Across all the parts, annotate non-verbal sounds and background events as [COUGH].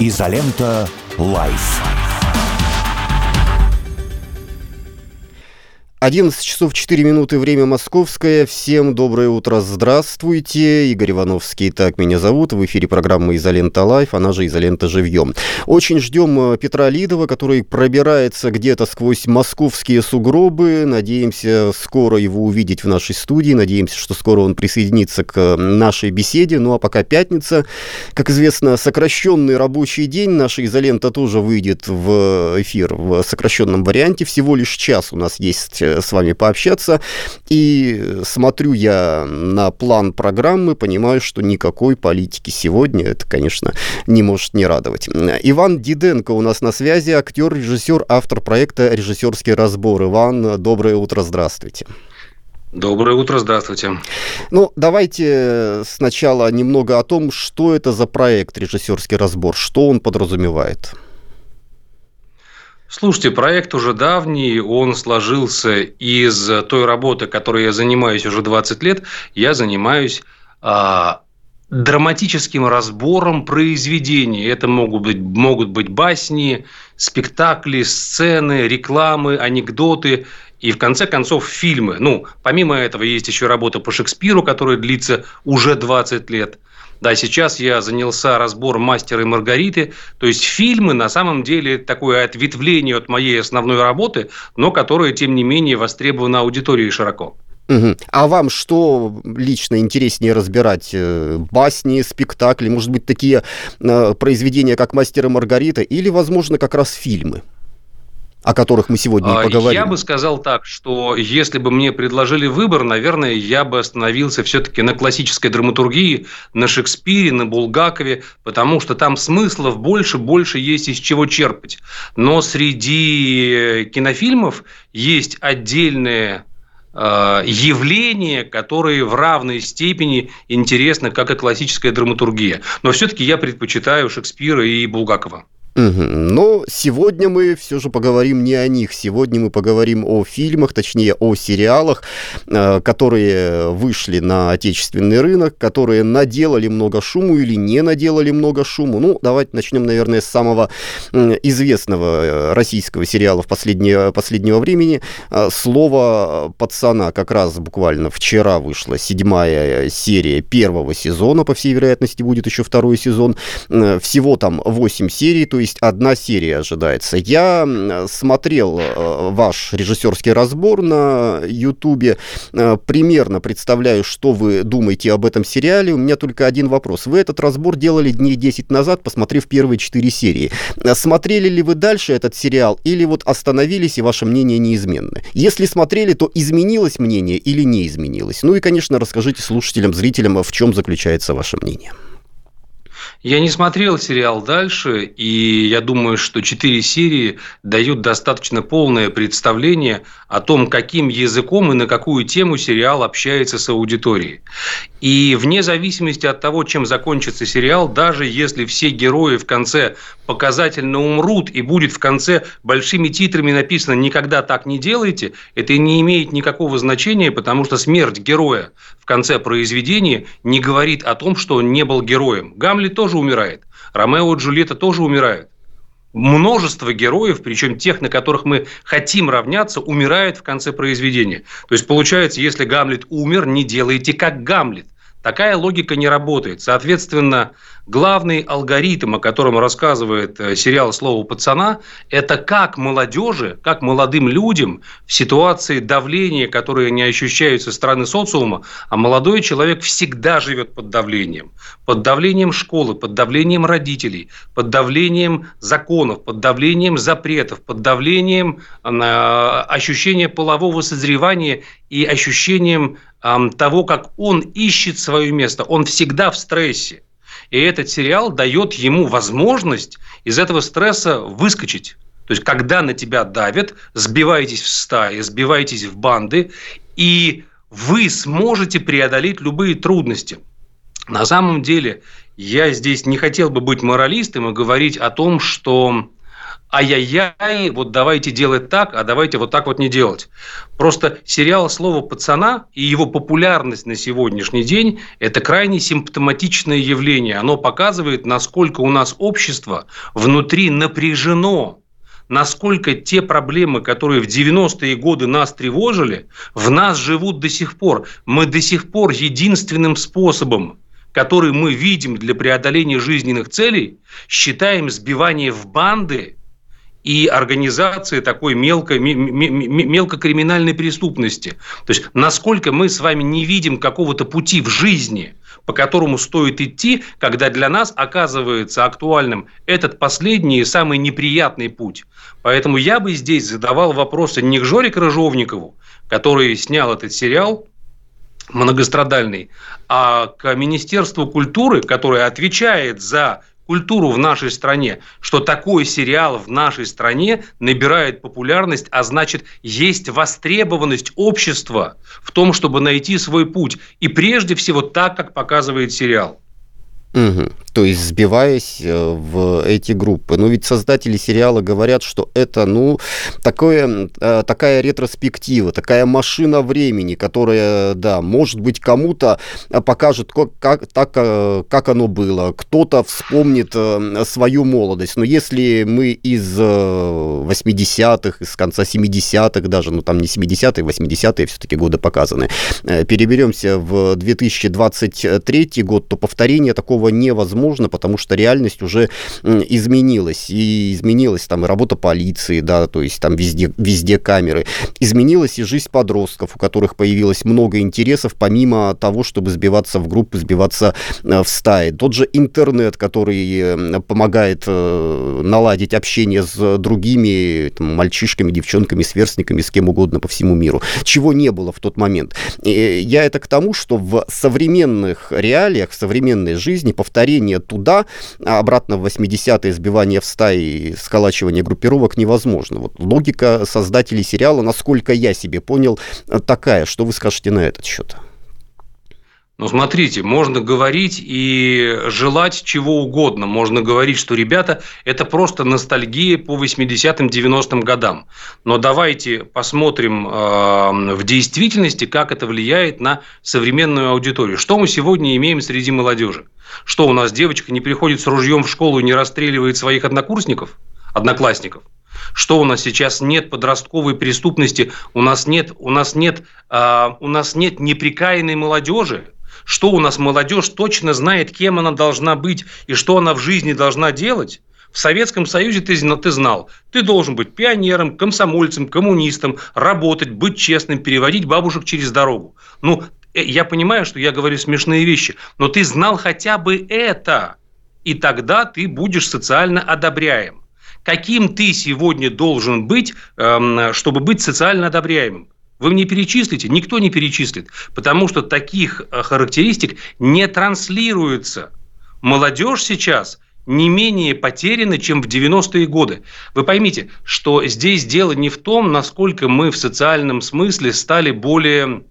Изолента. Live. 11 часов 4 минуты, время московское. Всем доброе утро, здравствуйте. Игорь Ивановский, так меня зовут. В эфире программа «Изолента Live», она же «Изолента Живьем». Очень ждем э, Петра Лидова, который пробирается где-то сквозь московские сугробы. Надеемся скоро его увидеть в нашей студии. Надеемся, что скоро он присоединится к э, нашей беседе. Ну а пока пятница. Как известно, сокращенный рабочий день. Наша «Изолента» тоже выйдет в эфир в сокращенном варианте. Всего лишь час у нас есть с вами пообщаться. И смотрю я на план программы, понимаю, что никакой политики сегодня, это, конечно, не может не радовать. Иван Диденко у нас на связи, актер, режиссер, автор проекта «Режиссерский разбор». Иван, доброе утро, здравствуйте. Доброе утро, здравствуйте. Ну, давайте сначала немного о том, что это за проект «Режиссерский разбор», что он подразумевает. Слушайте, проект уже давний, он сложился из той работы, которой я занимаюсь уже 20 лет. Я занимаюсь а, драматическим разбором произведений. Это могут быть, могут быть басни, спектакли, сцены, рекламы, анекдоты и, в конце концов, фильмы. Ну, помимо этого, есть еще работа по Шекспиру, которая длится уже 20 лет – да, сейчас я занялся разбором «Мастера и Маргариты». То есть, фильмы на самом деле такое ответвление от моей основной работы, но которое, тем не менее, востребовано аудиторией широко. Угу. А вам что лично интереснее разбирать? Э, басни, спектакли, может быть, такие э, произведения, как «Мастер и Маргарита», или, возможно, как раз фильмы? О которых мы сегодня и а, поговорим? Я бы сказал так, что если бы мне предложили выбор, наверное, я бы остановился все-таки на классической драматургии, на Шекспире, на Булгакове, потому что там смыслов больше, больше есть из чего черпать. Но среди кинофильмов есть отдельные э, явления, которые в равной степени интересны, как и классическая драматургия. Но все-таки я предпочитаю Шекспира и Булгакова. Но сегодня мы все же поговорим не о них. Сегодня мы поговорим о фильмах, точнее о сериалах, э, которые вышли на отечественный рынок, которые наделали много шуму или не наделали много шуму. Ну, давайте начнем, наверное, с самого известного э, российского сериала в последнее, последнего времени. Э, «Слово пацана» как раз буквально вчера вышла седьмая серия первого сезона, по всей вероятности будет еще второй сезон. Всего там восемь серий, то есть есть одна серия ожидается. Я смотрел э, ваш режиссерский разбор на Ютубе, э, примерно представляю, что вы думаете об этом сериале. У меня только один вопрос. Вы этот разбор делали дней 10 назад, посмотрев первые 4 серии. Э, смотрели ли вы дальше этот сериал или вот остановились и ваше мнение неизменно? Если смотрели, то изменилось мнение или не изменилось? Ну и, конечно, расскажите слушателям, зрителям, в чем заключается ваше мнение. Я не смотрел сериал дальше, и я думаю, что четыре серии дают достаточно полное представление о том, каким языком и на какую тему сериал общается с аудиторией. И вне зависимости от того, чем закончится сериал, даже если все герои в конце показательно умрут и будет в конце большими титрами написано «никогда так не делайте», это не имеет никакого значения, потому что смерть героя в конце произведения не говорит о том, что он не был героем. Гамлет тоже умирает, Ромео и Джульетта тоже умирают множество героев, причем тех, на которых мы хотим равняться, умирают в конце произведения. То есть, получается, если Гамлет умер, не делайте как Гамлет. Такая логика не работает. Соответственно, главный алгоритм, о котором рассказывает э, сериал «Слово пацана», это как молодежи, как молодым людям в ситуации давления, которое не ощущают со стороны социума, а молодой человек всегда живет под давлением. Под давлением школы, под давлением родителей, под давлением законов, под давлением запретов, под давлением э, ощущения полового созревания и ощущением того, как он ищет свое место. Он всегда в стрессе. И этот сериал дает ему возможность из этого стресса выскочить. То есть, когда на тебя давят, сбиваетесь в стаи, сбиваетесь в банды, и вы сможете преодолеть любые трудности. На самом деле, я здесь не хотел бы быть моралистом и говорить о том, что ай-яй-яй, вот давайте делать так, а давайте вот так вот не делать. Просто сериал «Слово пацана» и его популярность на сегодняшний день – это крайне симптоматичное явление. Оно показывает, насколько у нас общество внутри напряжено, насколько те проблемы, которые в 90-е годы нас тревожили, в нас живут до сих пор. Мы до сих пор единственным способом который мы видим для преодоления жизненных целей, считаем сбивание в банды и организации такой мелко, мелкокриминальной преступности. То есть, насколько мы с вами не видим какого-то пути в жизни, по которому стоит идти, когда для нас оказывается актуальным этот последний и самый неприятный путь. Поэтому я бы здесь задавал вопросы не к Жоре Крыжовникову, который снял этот сериал, многострадальный, а к Министерству культуры, которое отвечает за культуру в нашей стране, что такой сериал в нашей стране набирает популярность, а значит, есть востребованность общества в том, чтобы найти свой путь. И прежде всего так, как показывает сериал. Угу. То есть сбиваясь э, в эти группы. Но ведь создатели сериала говорят, что это, ну, такое, э, такая ретроспектива, такая машина времени, которая, да, может быть, кому-то покажет, как, как, так, э, как оно было. Кто-то вспомнит свою молодость. Но если мы из 80-х, из конца 70-х даже, ну, там не 70-е, 80-е все-таки годы показаны, переберемся в 2023 год, то повторение такого невозможно невозможно, потому что реальность уже изменилась. И изменилась там и работа полиции, да, то есть там везде, везде камеры. Изменилась и жизнь подростков, у которых появилось много интересов, помимо того, чтобы сбиваться в группы, сбиваться э, в стаи. Тот же интернет, который помогает э, наладить общение с другими там, мальчишками, девчонками, сверстниками, с кем угодно по всему миру, чего не было в тот момент. И я это к тому, что в современных реалиях, в современной жизни повторение движение туда, а обратно в 80-е сбивание в стаи, сколачивание группировок невозможно. Вот логика создателей сериала, насколько я себе понял, такая. Что вы скажете на этот счет? Ну, смотрите, можно говорить и желать чего угодно. Можно говорить, что, ребята, это просто ностальгия по 80-м, 90-м годам. Но давайте посмотрим э, в действительности, как это влияет на современную аудиторию. Что мы сегодня имеем среди молодежи? Что у нас девочка не приходит с ружьем в школу и не расстреливает своих однокурсников, одноклассников? Что у нас сейчас нет подростковой преступности, у нас нет, у нас нет, э, у нас нет неприкаянной молодежи, что у нас молодежь точно знает, кем она должна быть и что она в жизни должна делать, в Советском Союзе ты, ты знал, ты должен быть пионером, комсомольцем, коммунистом, работать, быть честным, переводить бабушек через дорогу. Ну, э, я понимаю, что я говорю смешные вещи, но ты знал хотя бы это, и тогда ты будешь социально одобряем. Каким ты сегодня должен быть, эм, чтобы быть социально одобряемым? Вы мне перечислите? Никто не перечислит, потому что таких э, характеристик не транслируется. Молодежь сейчас не менее потеряна, чем в 90-е годы. Вы поймите, что здесь дело не в том, насколько мы в социальном смысле стали более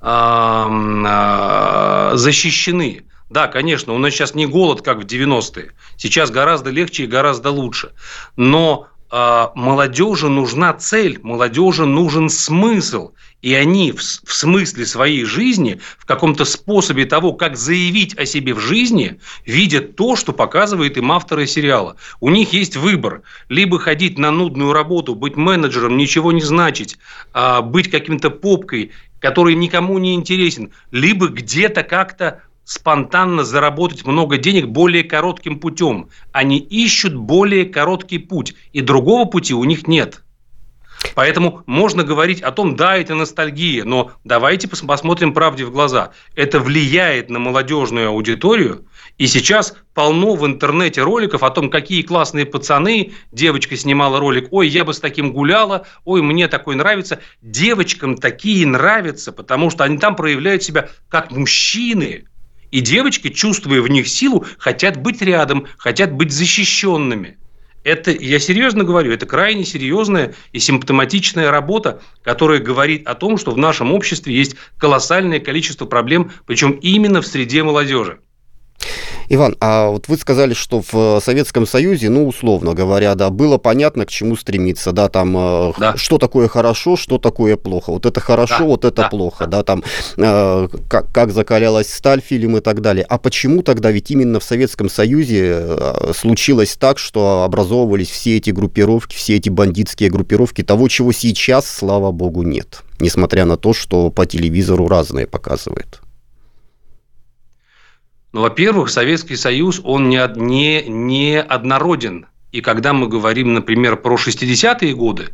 э, защищены. Да, конечно, у нас сейчас не голод, как в 90-е. Сейчас гораздо легче и гораздо лучше. Но молодежи нужна цель, молодежи нужен смысл. И они в, в смысле своей жизни, в каком-то способе того, как заявить о себе в жизни, видят то, что показывает им авторы сериала. У них есть выбор. Либо ходить на нудную работу, быть менеджером, ничего не значить, а быть каким-то попкой, который никому не интересен, либо где-то как-то спонтанно заработать много денег более коротким путем. Они ищут более короткий путь, и другого пути у них нет. Поэтому можно говорить о том, да, это ностальгия, но давайте посмотрим правде в глаза. Это влияет на молодежную аудиторию, и сейчас полно в интернете роликов о том, какие классные пацаны. Девочка снимала ролик, ой, я бы с таким гуляла, ой, мне такой нравится. Девочкам такие нравятся, потому что они там проявляют себя как мужчины, и девочки, чувствуя в них силу, хотят быть рядом, хотят быть защищенными. Это, я серьезно говорю, это крайне серьезная и симптоматичная работа, которая говорит о том, что в нашем обществе есть колоссальное количество проблем, причем именно в среде молодежи. Иван, а вот вы сказали, что в Советском Союзе, ну, условно говоря, да, было понятно, к чему стремиться, да, там, э, да. что такое хорошо, что такое плохо. Вот это хорошо, да. вот это да. плохо, да, там, э, как, как закалялась сталь, фильм и так далее. А почему тогда, ведь именно в Советском Союзе э, случилось так, что образовывались все эти группировки, все эти бандитские группировки, того, чего сейчас, слава богу, нет, несмотря на то, что по телевизору разное показывает? Ну, во-первых, Советский Союз, он не, не, не однороден. И когда мы говорим, например, про 60-е годы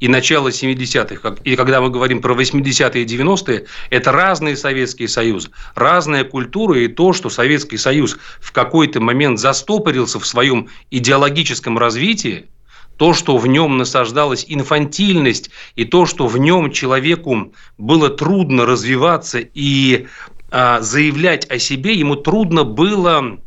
и начало 70-х, и когда мы говорим про 80-е и 90-е, это разные Советские Союзы, разная культура и то, что Советский Союз в какой-то момент застопорился в своем идеологическом развитии, то, что в нем насаждалась инфантильность, и то, что в нем человеку было трудно развиваться и заявлять о себе, ему трудно было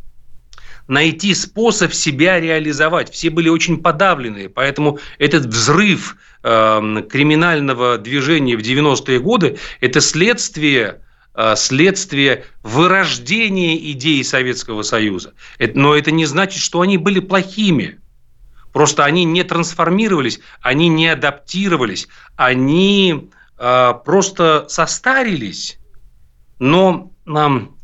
найти способ себя реализовать. Все были очень подавлены, поэтому этот взрыв э, криминального движения в 90-е годы – это следствие э, следствие вырождения идей Советского Союза. Но это не значит, что они были плохими. Просто они не трансформировались, они не адаптировались, они э, просто состарились но нам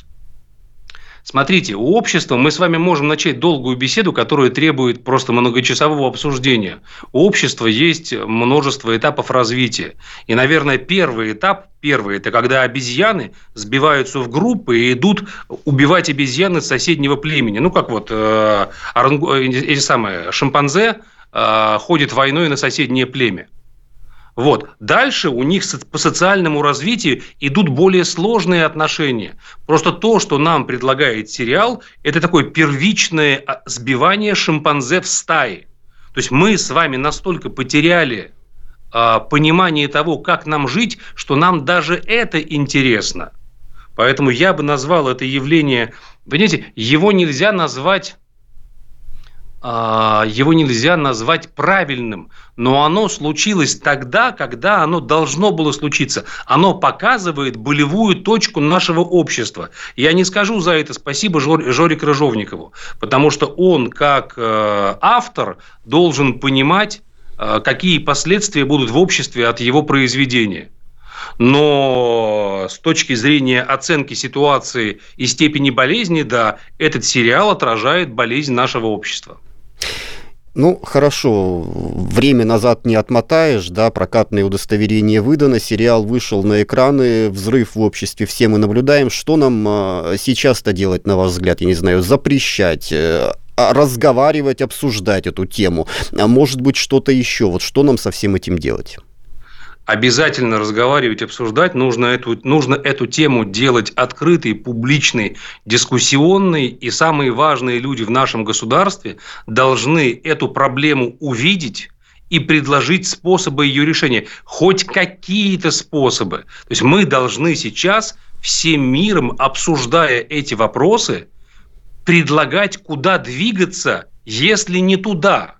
Смотрите, у общества мы с вами можем начать долгую беседу, которая требует просто многочасового обсуждения. У общества есть множество этапов развития. И, наверное, первый этап, первый, это когда обезьяны сбиваются в группы и идут убивать обезьяны соседнего племени. Ну, как вот э, орангу, э, эти самые шимпанзе э, ходят войной на соседнее племя. Вот. Дальше у них по социальному развитию идут более сложные отношения. Просто то, что нам предлагает сериал, это такое первичное а, сбивание шимпанзе в стае. То есть мы с вами настолько потеряли э, понимание того, как нам жить, что нам даже это интересно. Поэтому я бы назвал это явление, понимаете, его нельзя назвать его нельзя назвать правильным, но оно случилось тогда, когда оно должно было случиться. Оно показывает болевую точку нашего общества. Я не скажу за это спасибо Жоре Крыжовникову, потому что он, как э, автор, должен понимать, э, какие последствия будут в обществе от его произведения. Но с точки зрения оценки ситуации и степени болезни, да, этот сериал отражает болезнь нашего общества. Ну, хорошо, время назад не отмотаешь, да, прокатное удостоверение выдано, сериал вышел на экраны, взрыв в обществе все мы наблюдаем. Что нам а, сейчас-то делать, на ваш взгляд, я не знаю, запрещать, э, а, разговаривать, обсуждать эту тему? А может быть, что-то еще? Вот что нам со всем этим делать? Обязательно разговаривать, обсуждать, нужно эту, нужно эту тему делать открытой, публичной, дискуссионной, и самые важные люди в нашем государстве должны эту проблему увидеть, и предложить способы ее решения, хоть какие-то способы. То есть мы должны сейчас всем миром, обсуждая эти вопросы, предлагать, куда двигаться, если не туда.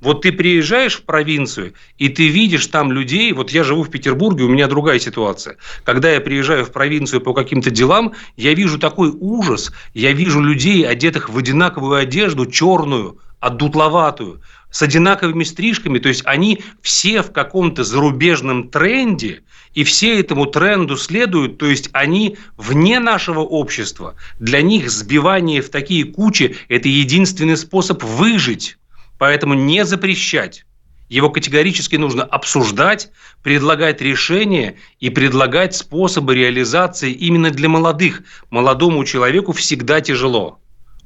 Вот ты приезжаешь в провинцию, и ты видишь там людей, вот я живу в Петербурге, у меня другая ситуация. Когда я приезжаю в провинцию по каким-то делам, я вижу такой ужас, я вижу людей, одетых в одинаковую одежду, черную, отдутловатую, с одинаковыми стрижками, то есть они все в каком-то зарубежном тренде, и все этому тренду следуют, то есть они вне нашего общества. Для них сбивание в такие кучи – это единственный способ выжить. Поэтому не запрещать. Его категорически нужно обсуждать, предлагать решения и предлагать способы реализации именно для молодых. Молодому человеку всегда тяжело.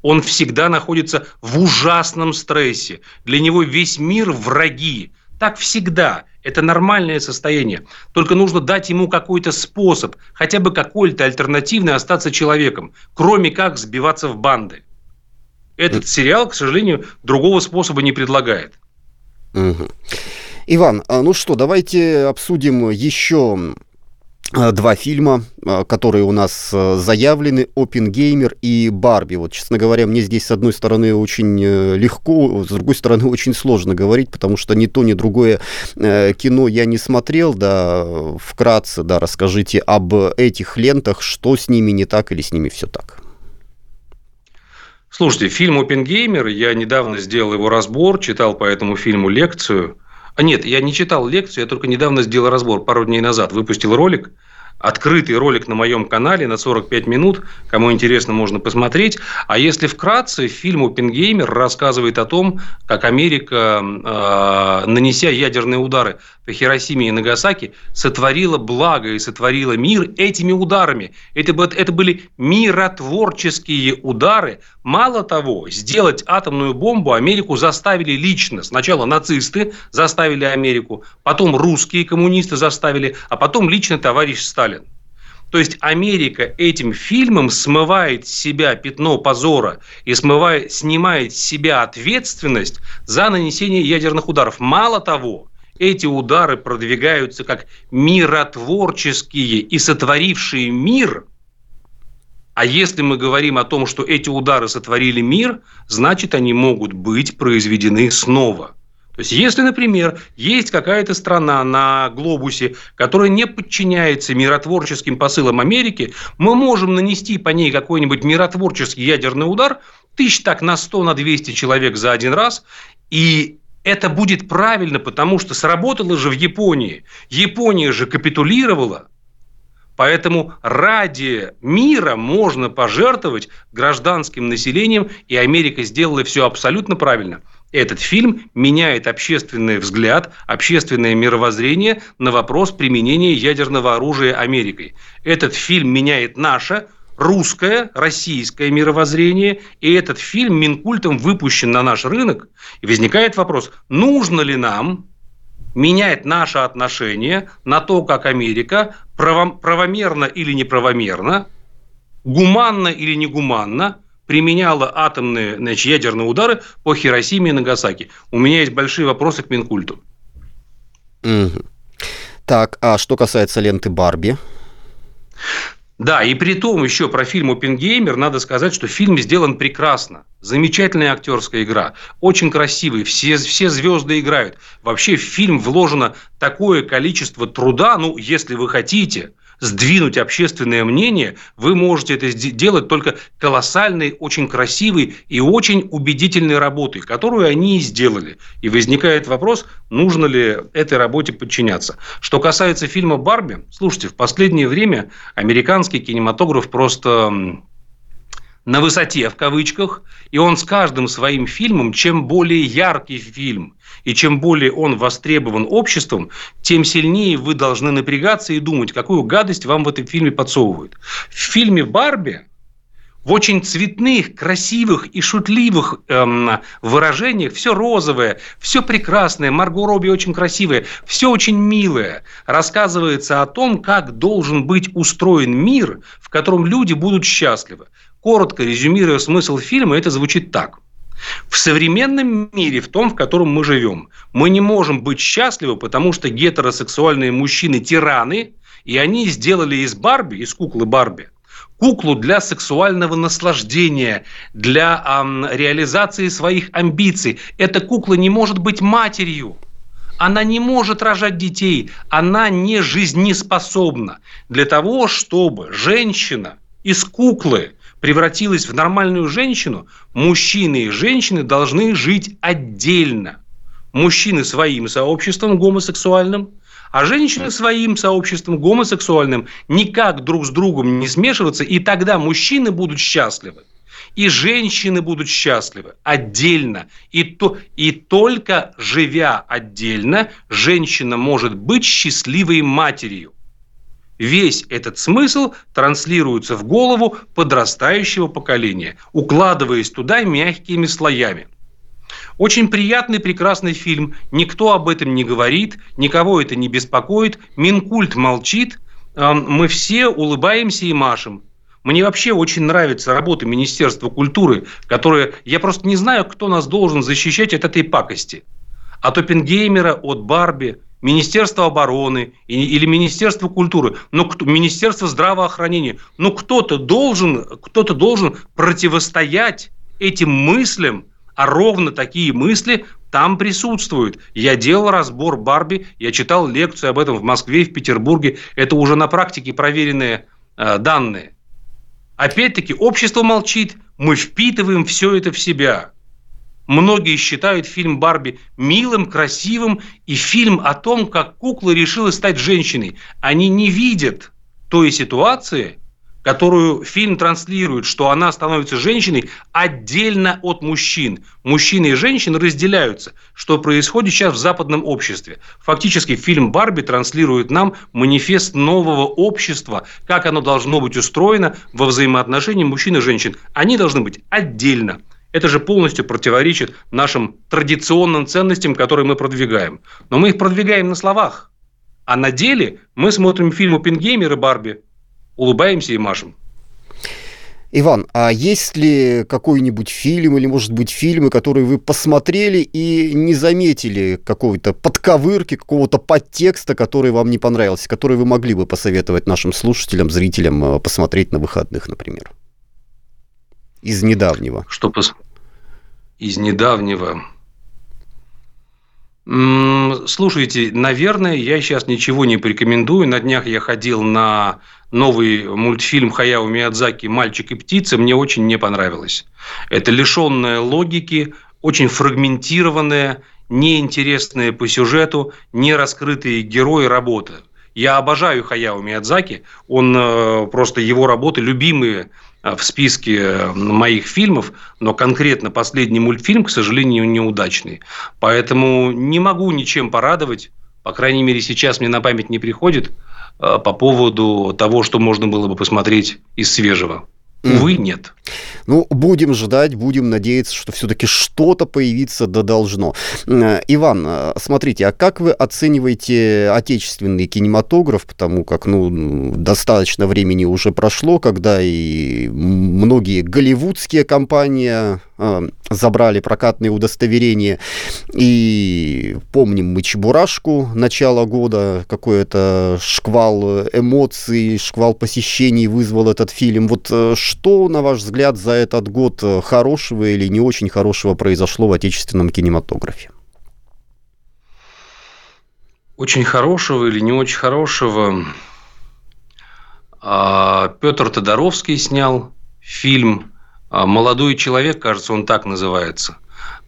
Он всегда находится в ужасном стрессе. Для него весь мир враги. Так всегда. Это нормальное состояние. Только нужно дать ему какой-то способ, хотя бы какой-то альтернативный остаться человеком, кроме как сбиваться в банды. Этот сериал, к сожалению, другого способа не предлагает. Угу. Иван, а, ну что, давайте обсудим еще а, два фильма, а, которые у нас заявлены, «Опенгеймер» и «Барби». Вот, честно говоря, мне здесь, с одной стороны, очень э, легко, с другой стороны, очень сложно говорить, потому что ни то, ни другое э, кино я не смотрел, да, вкратце, да, расскажите об этих лентах, что с ними не так или с ними все так. Слушайте, фильм «Опенгеймер», я недавно сделал его разбор, читал по этому фильму лекцию. А нет, я не читал лекцию, я только недавно сделал разбор, пару дней назад выпустил ролик – открытый ролик на моем канале на 45 минут. Кому интересно, можно посмотреть. А если вкратце, фильм «Опенгеймер» рассказывает о том, как Америка, э, нанеся ядерные удары по Хиросиме и Нагасаки, сотворила благо и сотворила мир этими ударами. Это, это были миротворческие удары. Мало того, сделать атомную бомбу Америку заставили лично. Сначала нацисты заставили Америку, потом русские коммунисты заставили, а потом лично товарищ Сталин. То есть Америка этим фильмом смывает с себя пятно позора и смывает, снимает с себя ответственность за нанесение ядерных ударов. Мало того, эти удары продвигаются как миротворческие и сотворившие мир. А если мы говорим о том, что эти удары сотворили мир, значит, они могут быть произведены снова. То есть, если, например, есть какая-то страна на глобусе, которая не подчиняется миротворческим посылам Америки, мы можем нанести по ней какой-нибудь миротворческий ядерный удар, тысяч так на 100, на 200 человек за один раз, и это будет правильно, потому что сработало же в Японии. Япония же капитулировала. Поэтому ради мира можно пожертвовать гражданским населением, и Америка сделала все абсолютно правильно. Этот фильм меняет общественный взгляд, общественное мировоззрение на вопрос применения ядерного оружия Америкой. Этот фильм меняет наше русское, российское мировоззрение, и этот фильм Минкультом выпущен на наш рынок, и возникает вопрос, нужно ли нам менять наше отношение на то, как Америка правомерно или неправомерно, гуманно или негуманно применяла атомные значит, ядерные удары по Хиросиме и Нагасаки. У меня есть большие вопросы к Минкульту. Угу. Так, а что касается ленты Барби? Да, и при том еще про фильм «Опенгеймер» надо сказать, что фильм сделан прекрасно. Замечательная актерская игра. Очень красивый. Все, все звезды играют. Вообще в фильм вложено такое количество труда, ну, если вы хотите – сдвинуть общественное мнение, вы можете это делать только колоссальной, очень красивой и очень убедительной работой, которую они и сделали. И возникает вопрос, нужно ли этой работе подчиняться. Что касается фильма «Барби», слушайте, в последнее время американский кинематограф просто на высоте, в кавычках, и он с каждым своим фильмом, чем более яркий фильм, и чем более он востребован обществом, тем сильнее вы должны напрягаться и думать, какую гадость вам в этом фильме подсовывают. В фильме «Барби» в очень цветных, красивых и шутливых эм, выражениях все розовое, все прекрасное, Марго Робби очень красивая, все очень милое. Рассказывается о том, как должен быть устроен мир, в котором люди будут счастливы. Коротко резюмируя смысл фильма, это звучит так. В современном мире, в том, в котором мы живем, мы не можем быть счастливы, потому что гетеросексуальные мужчины тираны, и они сделали из Барби, из куклы Барби, куклу для сексуального наслаждения, для эм, реализации своих амбиций. Эта кукла не может быть матерью. Она не может рожать детей, она не жизнеспособна. Для того, чтобы женщина из куклы превратилась в нормальную женщину, мужчины и женщины должны жить отдельно. Мужчины своим сообществом гомосексуальным, а женщины своим сообществом гомосексуальным никак друг с другом не смешиваться, и тогда мужчины будут счастливы. И женщины будут счастливы отдельно. И, то, и только живя отдельно, женщина может быть счастливой матерью. Весь этот смысл транслируется в голову подрастающего поколения, укладываясь туда мягкими слоями. Очень приятный, прекрасный фильм. Никто об этом не говорит, никого это не беспокоит. Минкульт молчит. Мы все улыбаемся и машем. Мне вообще очень нравится работа Министерства культуры, которая... Я просто не знаю, кто нас должен защищать от этой пакости. От Опенгеймера, от Барби, Министерство обороны или Министерство культуры, но кто, Министерство здравоохранения. Но кто-то должен, кто-то должен противостоять этим мыслям, а ровно такие мысли там присутствуют. Я делал разбор Барби, я читал лекцию об этом в Москве в Петербурге. Это уже на практике проверенные э, данные. Опять-таки, общество молчит, мы впитываем все это в себя. Многие считают фильм «Барби» милым, красивым и фильм о том, как кукла решила стать женщиной. Они не видят той ситуации, которую фильм транслирует, что она становится женщиной отдельно от мужчин. Мужчины и женщины разделяются, что происходит сейчас в западном обществе. Фактически фильм «Барби» транслирует нам манифест нового общества, как оно должно быть устроено во взаимоотношении мужчин и женщин. Они должны быть отдельно. Это же полностью противоречит нашим традиционным ценностям, которые мы продвигаем. Но мы их продвигаем на словах. А на деле мы смотрим фильм «Оппенгеймер» и «Барби», улыбаемся и машем. Иван, а есть ли какой-нибудь фильм или, может быть, фильмы, которые вы посмотрели и не заметили какого-то подковырки, какого-то подтекста, который вам не понравился, который вы могли бы посоветовать нашим слушателям, зрителям э, посмотреть на выходных, например? Из недавнего. Что пос... Из недавнего. Слушайте, наверное, я сейчас ничего не порекомендую. На днях я ходил на новый мультфильм Хаяо Миядзаки «Мальчик и птица». Мне очень не понравилось. Это лишенная логики, очень фрагментированная, неинтересная по сюжету, не раскрытые герои работы. Я обожаю Хаяо Миядзаки. Он э, просто его работы любимые в списке моих фильмов, но конкретно последний мультфильм, к сожалению, неудачный. Поэтому не могу ничем порадовать, по крайней мере, сейчас мне на память не приходит, э, по поводу того, что можно было бы посмотреть из свежего. Увы, нет. Ну, будем ждать, будем надеяться, что все-таки что-то появиться да должно. Э, Иван, э, смотрите, а как вы оцениваете отечественный кинематограф, потому как, ну, достаточно времени уже прошло, когда и многие голливудские компании э, забрали прокатные удостоверения, и помним мы Чебурашку начала года, какой-то шквал эмоций, шквал посещений вызвал этот фильм. Вот что, на ваш взгляд, за этот год э, хорошего или не очень хорошего произошло в отечественном кинематографе? Очень хорошего или не очень хорошего. А, Петр Тодоровский снял фильм а, «Молодой человек», кажется, он так называется.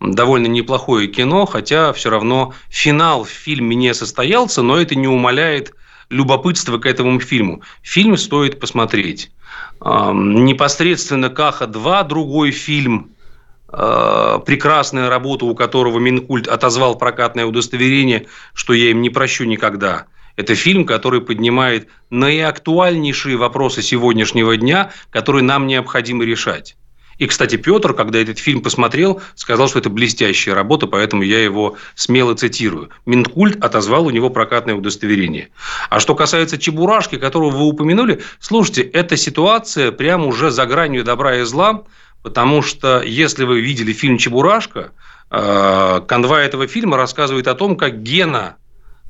Довольно неплохое кино, хотя все равно финал в фильме не состоялся, но это не умаляет любопытство к этому фильму. Фильм стоит посмотреть непосредственно Каха-2, другой фильм, а, прекрасная работа, у которого Минкульт отозвал прокатное удостоверение, что я им не прощу никогда. Это фильм, который поднимает наиактуальнейшие вопросы сегодняшнего дня, которые нам необходимо решать. И, кстати, Петр, когда этот фильм посмотрел, сказал, что это блестящая работа, поэтому я его смело цитирую. Минкульт отозвал у него прокатное удостоверение. А что касается Чебурашки, которого вы упомянули, слушайте, эта ситуация прямо уже за гранью добра и зла, потому что если вы видели фильм «Чебурашка», э, канва этого фильма рассказывает о том, как Гена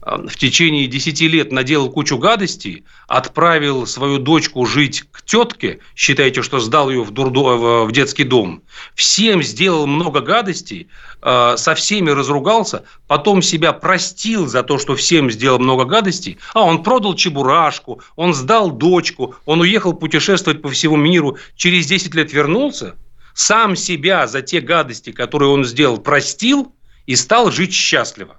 в течение 10 лет наделал кучу гадостей, отправил свою дочку жить к тетке, считайте, что сдал ее в, дурдо, в детский дом, всем сделал много гадостей, э, со всеми разругался, потом себя простил за то, что всем сделал много гадостей, а он продал чебурашку, он сдал дочку, он уехал путешествовать по всему миру, через 10 лет вернулся, сам себя за те гадости, которые он сделал, простил и стал жить счастливо.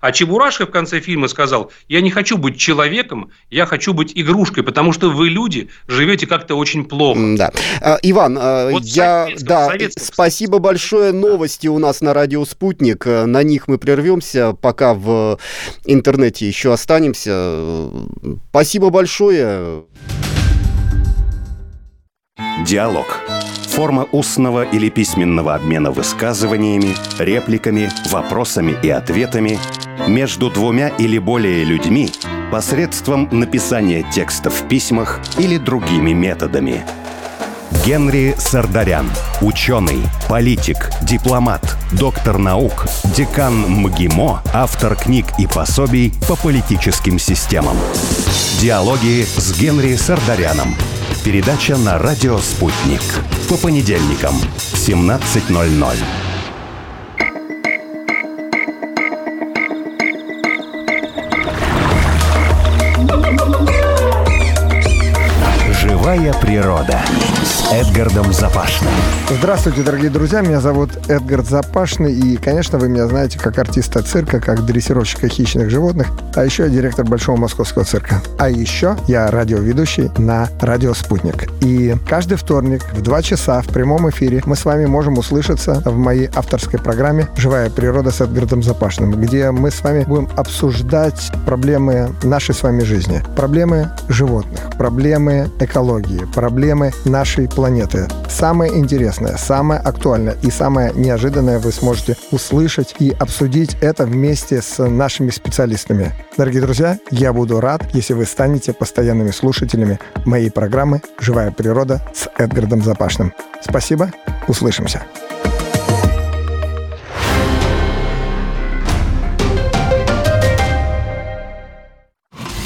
А Чебурашка в конце фильма сказал, я не хочу быть человеком, я хочу быть игрушкой, потому что вы, люди, живете как-то очень плохо. Да. А, Иван, а, вот я... Да, спасибо большое. Новости у нас на радио «Спутник». На них мы прервемся, пока в интернете еще останемся. Спасибо большое. Диалог. Форма устного или письменного обмена высказываниями, репликами, вопросами и ответами – между двумя или более людьми посредством написания текста в письмах или другими методами. Генри Сардарян. Ученый, политик, дипломат, доктор наук, декан МГИМО, автор книг и пособий по политическим системам. Диалоги с Генри Сардаряном. Передача на радио «Спутник». По понедельникам в 17.00. Живая природа с Эдгардом Запашным. Здравствуйте, дорогие друзья. Меня зовут Эдгард Запашный. И, конечно, вы меня знаете как артиста цирка, как дрессировщика хищных животных, а еще я директор Большого Московского цирка. А еще я радиоведущий на радио «Спутник». И каждый вторник в 2 часа в прямом эфире мы с вами можем услышаться в моей авторской программе «Живая природа» с Эдгардом Запашным, где мы с вами будем обсуждать проблемы нашей с вами жизни, проблемы животных, проблемы экологии, проблемы нашей планеты. Самое интересное, самое актуальное и самое неожиданное вы сможете услышать и обсудить это вместе с нашими специалистами. Дорогие друзья, я буду рад, если вы станете постоянными слушателями моей программы «Живая природа» с Эдгардом Запашным. Спасибо, услышимся.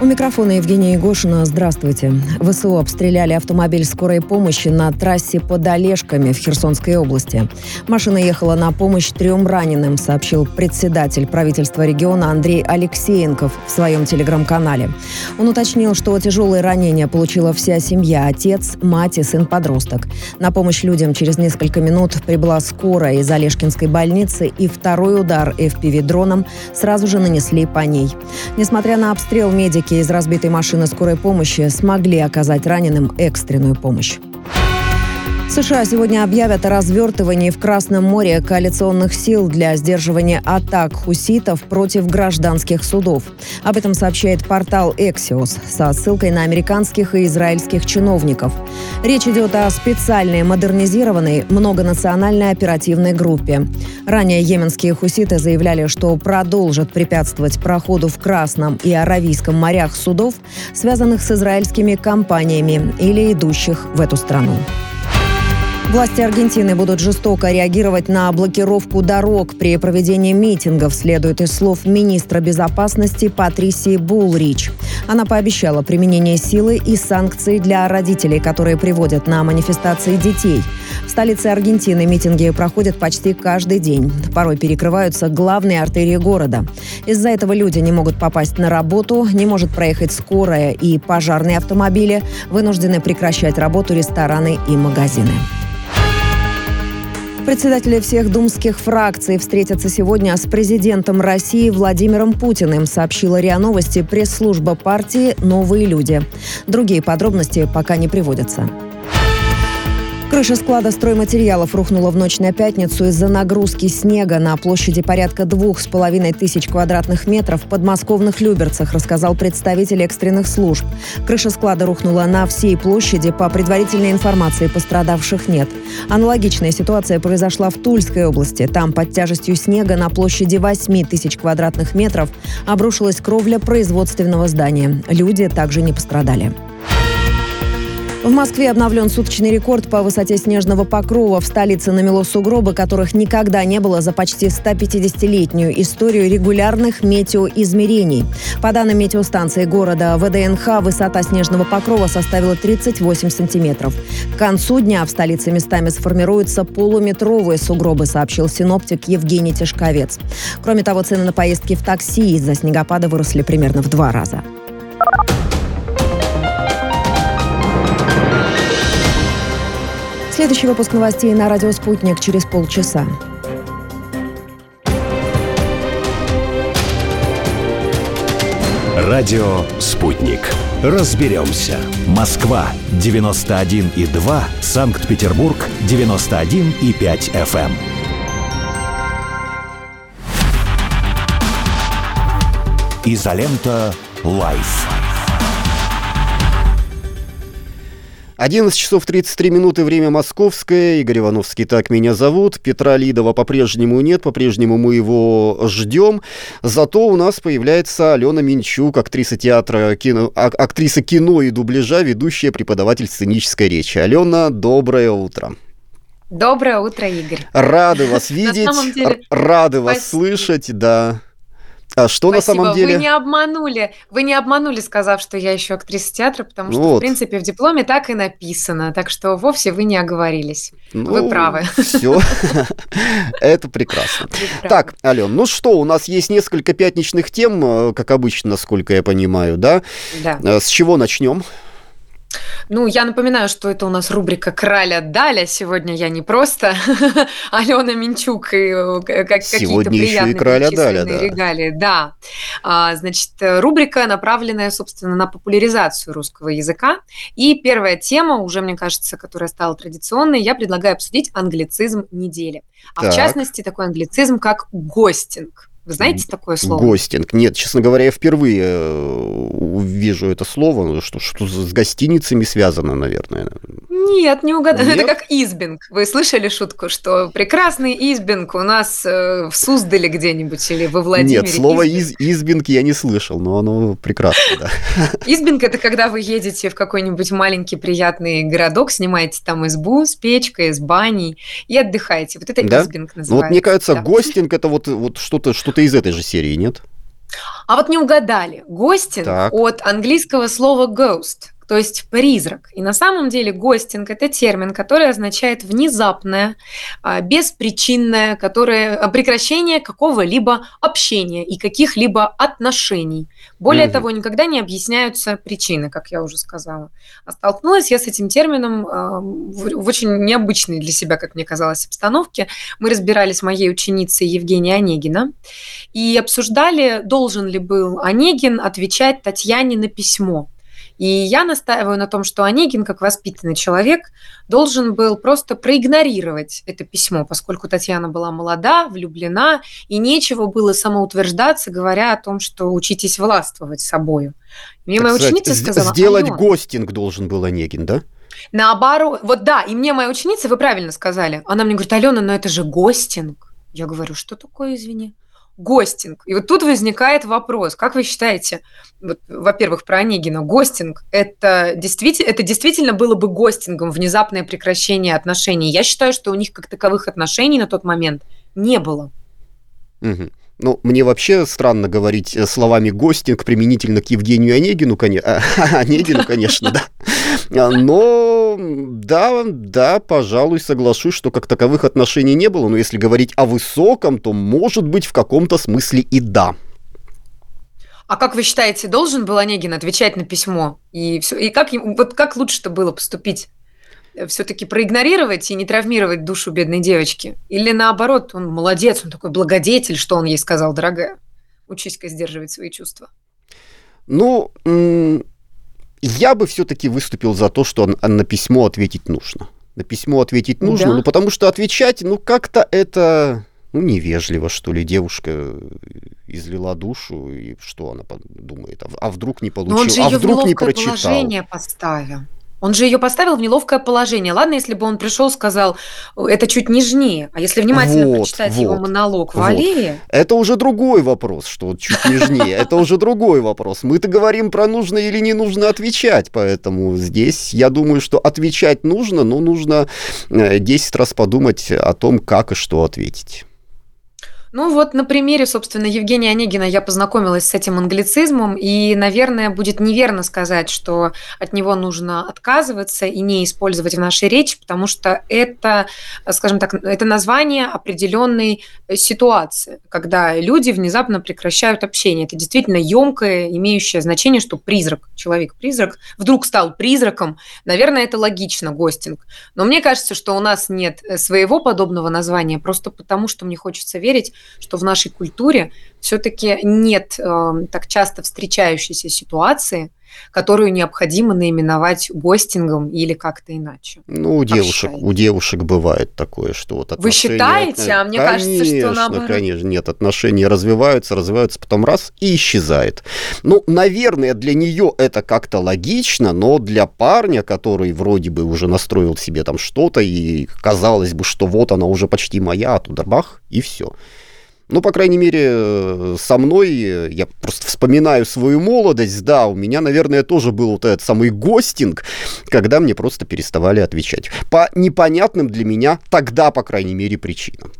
У микрофона Евгения Егошина. Здравствуйте. ВСУ обстреляли автомобиль скорой помощи на трассе под Олежками в Херсонской области. Машина ехала на помощь трем раненым, сообщил председатель правительства региона Андрей Алексеенков в своем телеграм-канале. Он уточнил, что тяжелые ранения получила вся семья – отец, мать и сын-подросток. На помощь людям через несколько минут прибыла скорая из Олежкинской больницы и второй удар FPV-дроном сразу же нанесли по ней. Несмотря на обстрел, медики Медики из разбитой машины скорой помощи смогли оказать раненым экстренную помощь. США сегодня объявят о развертывании в Красном море коалиционных сил для сдерживания атак хуситов против гражданских судов. Об этом сообщает портал Axios со ссылкой на американских и израильских чиновников. Речь идет о специальной модернизированной многонациональной оперативной группе. Ранее йеменские хуситы заявляли, что продолжат препятствовать проходу в Красном и Аравийском морях судов, связанных с израильскими компаниями или идущих в эту страну. Власти Аргентины будут жестоко реагировать на блокировку дорог при проведении митингов, следует из слов министра безопасности Патрисии Булрич. Она пообещала применение силы и санкций для родителей, которые приводят на манифестации детей. В столице Аргентины митинги проходят почти каждый день. Порой перекрываются главные артерии города. Из-за этого люди не могут попасть на работу, не может проехать скорая и пожарные автомобили, вынуждены прекращать работу рестораны и магазины. Председатели всех думских фракций встретятся сегодня с президентом России Владимиром Путиным, сообщила РИА Новости пресс-служба партии «Новые люди». Другие подробности пока не приводятся. Крыша склада стройматериалов рухнула в ночь на пятницу из-за нагрузки снега на площади порядка двух с половиной тысяч квадратных метров в подмосковных Люберцах, рассказал представитель экстренных служб. Крыша склада рухнула на всей площади. По предварительной информации пострадавших нет. Аналогичная ситуация произошла в Тульской области. Там под тяжестью снега на площади 8 тысяч квадратных метров обрушилась кровля производственного здания. Люди также не пострадали. В Москве обновлен суточный рекорд по высоте снежного покрова. В столице намело сугробы, которых никогда не было за почти 150-летнюю историю регулярных метеоизмерений. По данным метеостанции города ВДНХ, высота снежного покрова составила 38 сантиметров. К концу дня в столице местами сформируются полуметровые сугробы, сообщил синоптик Евгений Тишковец. Кроме того, цены на поездки в такси из-за снегопада выросли примерно в два раза. Следующий выпуск новостей на радио «Спутник» через полчаса. Радио «Спутник». Разберемся. Москва, 91,2. Санкт-Петербург, 91,5 FM. Изолента «Live». 11 часов 33 минуты, время московское. Игорь Ивановский, так меня зовут. Петра Лидова по-прежнему нет, по-прежнему мы его ждем. Зато у нас появляется Алена Минчук, актриса театра, кино, а, актриса кино и дубляжа, ведущая преподаватель сценической речи. Алена, доброе утро. Доброе утро, Игорь. Рады вас видеть, рады вас слышать, да. А что Спасибо. на самом деле? Вы не обманули, вы не обманули, сказав, что я еще актриса театра, потому что, вот. в принципе, в дипломе так и написано. Так что вовсе вы не оговорились. Вы Ну, правы. Все. [LAUGHS] Это прекрасно. Вы. Так, Ален, ну что, у нас есть несколько пятничных тем, э, как обычно, насколько я понимаю, да? Да. Э, С чего начнем? Ну, я напоминаю, что это у нас рубрика «Краля Даля». Сегодня я не просто [LAUGHS] Алена Минчук и э, как, какие-то Сегодня еще и «Краля Даля», да. регалии. Да. А, значит, э, рубрика, направленная, собственно, на популяризацию русского языка. И первая тема, уже, мне кажется, которая стала традиционной, я предлагаю обсудить англицизм недели. А Так. в частности, такой англицизм, как «гостинг». Вы знаете такое слово? Гостинг. Нет, честно говоря, я впервые э, увижу это слово. Ну, Что, что с гостиницами связано, наверное. Нет, не угадали. [LAUGHS] Нет? Это как избинг. Вы слышали шутку, что прекрасный избинг у нас э, в Суздале где-нибудь или во Владимире? Нет, слово Избинг. из, избинг я не слышал, но оно прекрасно, да. [LAUGHS] Избинг – это когда вы едете в какой-нибудь маленький приятный городок, снимаете там избу с печкой, с баней и отдыхаете. Вот это Да? избинг Ну называется. вот мне кажется, да. гостинг это вот, вот что-то что из этой же серии, нет? А вот не угадали. Гостинг Так. от английского слова ghost, то есть призрак. И на самом деле гостинг – это термин, который означает внезапное, а, беспричинное, которое, а, прекращение какого-либо общения и каких-либо отношений. Более Мгм. того, никогда не объясняются причины, как я уже сказала. А столкнулась я с этим термином а, в очень необычной для себя, как мне казалось, обстановке. Мы разбирались с моей ученицей Евгенией Онегина и обсуждали, должен ли был Онегин отвечать Татьяне на письмо. И я настаиваю на том, что Онегин, как воспитанный человек, должен был просто проигнорировать это письмо, поскольку Татьяна была молода, влюблена, и нечего было самоутверждаться, говоря о том, что учитесь властвовать собою. Мне Так моя сказать, ученица сказала, Сделать «Алён, гостинг должен был Онегин, да? Наоборот, вот да, и мне моя ученица, вы правильно сказали, она мне говорит, Алена, но это же гостинг. Я говорю, что такое, извини? Гостинг. И вот тут возникает вопрос, как вы считаете, во-первых, про Онегина, гостинг, это действительно, это действительно было бы гостингом, внезапное прекращение отношений? Я считаю, что у них как таковых отношений на тот момент не было. Мгм. Ну, мне вообще странно говорить э, словами гостинг применительно к Евгению Онегину, конечно. [LAUGHS] Онегину, конечно, да. А, Но да, да, пожалуй, соглашусь, что как таковых отношений не было. Но если говорить о высоком, то может быть в каком-то смысле и да. А как вы считаете, должен был Онегин отвечать на письмо? И, всё, и как, вот как лучше-то было поступить? Все-таки проигнорировать и не травмировать душу бедной девочки? Или наоборот, он молодец, он такой благодетель, что он ей сказал, дорогая? Учись-ка сдерживать свои чувства. Ну, я бы все-таки выступил за то, что на письмо ответить нужно. На письмо ответить нужно, Да? ну потому что отвечать, ну как-то это, ну невежливо, что ли. Девушка излила душу, и что она думает? А, а вдруг не Но получил? он же а вдруг не прочитал? положение поставил. Он же ее поставил в неловкое положение. Ладно, если бы он пришел, сказал, это чуть нежнее. А если внимательно Вот, прочитать его вот, монолог в вот. Это уже другой вопрос, что чуть нежнее. Это уже другой вопрос. Мы-то говорим про нужно или не нужно отвечать, поэтому здесь я думаю, что отвечать нужно, но нужно э, 10 раз подумать о том, как и что ответить. Ну вот на примере, собственно, Евгения Онегина я познакомилась с этим англицизмом, и, наверное, будет неверно сказать, что от него нужно отказываться и не использовать в нашей речи, потому что это, скажем так, это название определенной ситуации, когда люди внезапно прекращают общение. Это действительно емкое, имеющее значение, что призрак, человек-призрак, вдруг стал призраком. Наверное, это логично, гостинг. Но мне кажется, что у нас нет своего подобного названия, просто потому что мне хочется верить, что в нашей культуре все-таки нет э, так часто встречающейся ситуации, которую необходимо наименовать гостингом или как-то иначе. Ну, у девушек, у девушек бывает такое, что вот Вы считаете? А мне конечно, кажется, что наоборот. Конечно, нет, отношения развиваются, развиваются, потом раз и исчезает. Ну, наверное, для нее это как-то логично, но для парня, который вроде бы уже настроил себе там что-то, и казалось бы, что вот она уже почти моя, а туда бах, и все. Ну, по крайней мере, со мной, я просто вспоминаю свою молодость, да, у меня, наверное, тоже был вот этот самый гостинг, когда мне просто переставали отвечать. По непонятным для меня тогда, по крайней мере, причинам.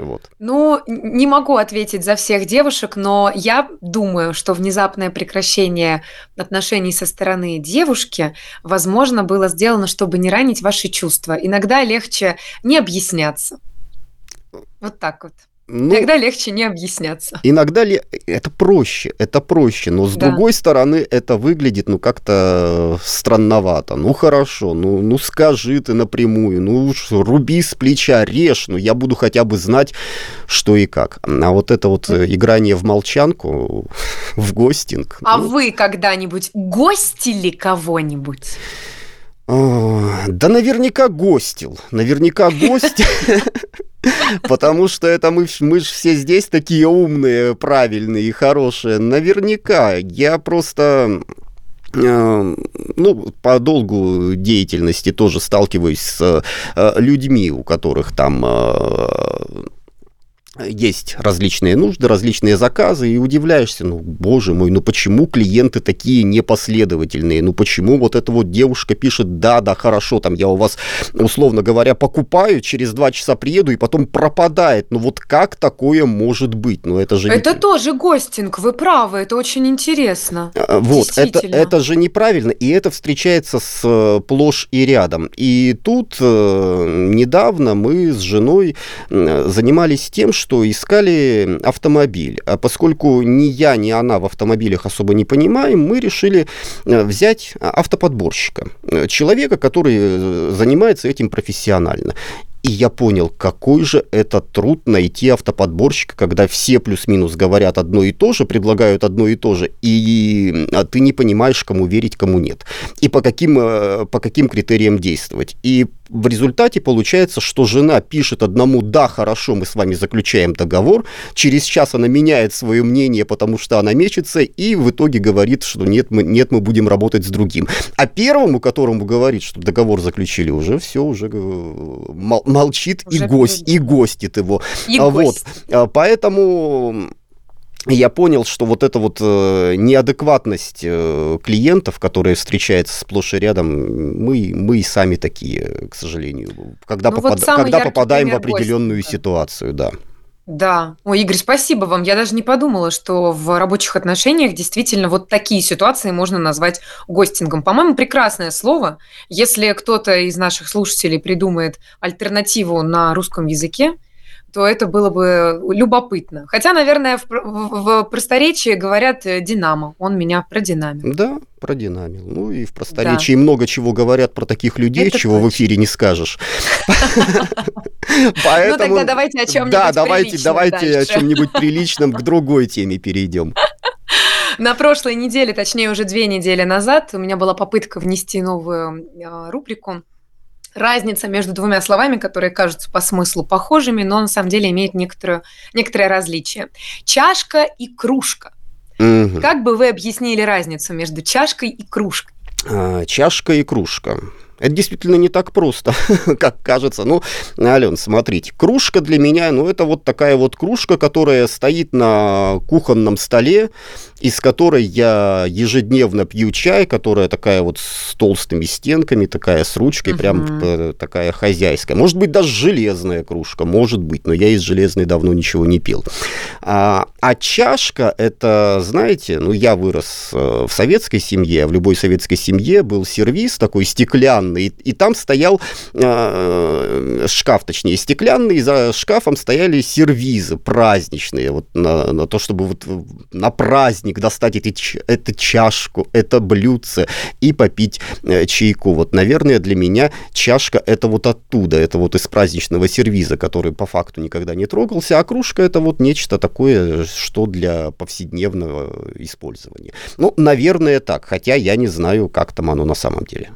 Вот. Ну, не могу ответить за всех девушек, но я думаю, что внезапное прекращение отношений со стороны девушки, возможно, было сделано, чтобы не ранить ваши чувства. Иногда легче не объясняться. Вот так вот. Ну, Иногда легче не объясняться. Иногда ли это проще, это проще, но с да. другой стороны это выглядит ну как-то странновато. Ну хорошо, ну ну скажи ты напрямую, ну уж руби с плеча, режь, ну я буду хотя бы знать, что и как. А вот это вот играние в молчанку, в гостинг. А ну... вы когда-нибудь гостили кого-нибудь? Да наверняка гостил. Наверняка гостил. [LAUGHS] [LAUGHS] Потому что это мы, мы же все здесь такие умные, правильные и хорошие. Наверняка. Я просто э, ну, по долгу деятельности тоже сталкиваюсь с э, людьми, у которых там э, есть различные нужды, различные заказы, и удивляешься, ну, боже мой, ну почему клиенты такие непоследовательные, ну почему вот эта вот девушка пишет, да, да, хорошо, там я у вас, условно говоря, покупаю, через два часа приеду, и потом пропадает, ну вот как такое может быть, ну это же... Это не... тоже гостинг, вы правы, это очень интересно. А, вот, это, это же неправильно, и это встречается с э, плошь и рядом, и тут э, недавно мы с женой занимались тем, что что искали автомобиль. А поскольку ни я, ни она в автомобилях особо не понимаем, мы решили э, взять автоподборщика. Э, человека, который э, занимается этим профессионально. И я понял, какой же это труд найти автоподборщика, когда все плюс-минус говорят одно и то же, предлагают одно и то же, и а ты не понимаешь, кому верить, кому нет. И по каким, по каким критериям действовать. И в результате получается, что жена пишет одному «да, хорошо, мы с вами заключаем договор», через час она меняет свое мнение, потому что она мечется, и в итоге говорит, что нет, мы, нет, мы будем работать с другим. А первому, которому говорит, что договор заключили, уже все, уже э, молчит уже и, гость, и гостит его. И вот. гость. А, поэтому я понял, что вот эта вот э, неадекватность э, клиентов, которые встречаются сплошь и рядом, мы, мы и сами такие, к сожалению, когда, ну, попад... вот когда попадаем в определенную гостя. ситуацию, да. Да. Ой, Игорь, спасибо вам. Я даже не подумала, что в рабочих отношениях действительно вот такие ситуации можно назвать гостингом. По-моему, прекрасное слово. Если кто-то из наших слушателей придумает альтернативу на русском языке, то это было бы любопытно. Хотя, наверное, в, в, в просторечии говорят э, «Динамо». Он меня продинамил. Да, продинамил. Ну и в просторечии да. много чего говорят про таких людей, это чего точно. в эфире не скажешь. [LAUGHS] Ну тогда давайте о чем-нибудь Да, давайте, давайте о чем-нибудь [LAUGHS] приличном к другой теме перейдем. На прошлой неделе, точнее уже две недели назад, у меня была попытка внести новую э, рубрику разница между двумя словами, которые кажутся по смыслу похожими, но на самом деле имеют некоторое, некоторое различие. Чашка и кружка. Угу. Как бы вы объяснили разницу между чашкой и кружкой? А, чашка и кружка. Это действительно не так просто, [LAUGHS] как кажется. Ну, Ален, смотрите, кружка для меня, ну, это вот такая вот кружка, которая стоит на кухонном столе, из которой я ежедневно пью чай, которая такая вот с толстыми стенками, такая с ручкой, uh-huh. прям такая хозяйская. Может быть, даже железная кружка, может быть, но я из железной давно ничего не пил. А, а чашка, это, знаете, ну, я вырос э, в советской семье, в любой советской семье был сервис такой стеклянный, и, и там стоял э, шкаф, точнее, стеклянный, и за шкафом стояли сервизы праздничные, вот на, на то, чтобы вот на праздник праздник достать эти, эту чашку, это блюдце и попить э, чайку. Вот, наверное, для меня чашка это вот оттуда, это вот из праздничного сервиза, который по факту никогда не трогался, а кружка это вот нечто такое, что для повседневного использования. Ну, наверное, так, хотя я не знаю, как там оно на самом деле.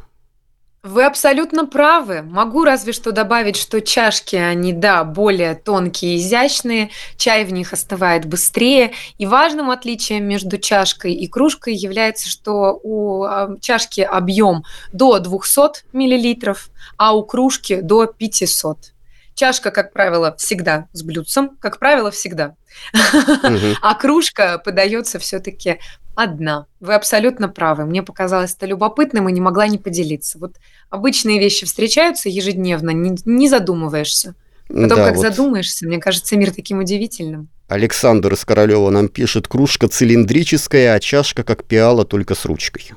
Вы абсолютно правы. Могу разве что добавить, что чашки, они, да, более тонкие и изящные, чай в них остывает быстрее. И важным отличием между чашкой и кружкой является, что у а, чашки объем до 200 мл, а у кружки до 500. Чашка, как правило, всегда с блюдцем, как правило, всегда. [LAUGHS] А кружка подается все-таки одна. Вы абсолютно правы. Мне показалось это любопытным и не могла не поделиться. Вот обычные вещи встречаются ежедневно, не, не задумываешься. Потом, да, как вот. задумаешься, мне кажется, мир таким удивительным. Александр из Королева нам пишет, кружка цилиндрическая, а чашка как пиала, только с ручкой.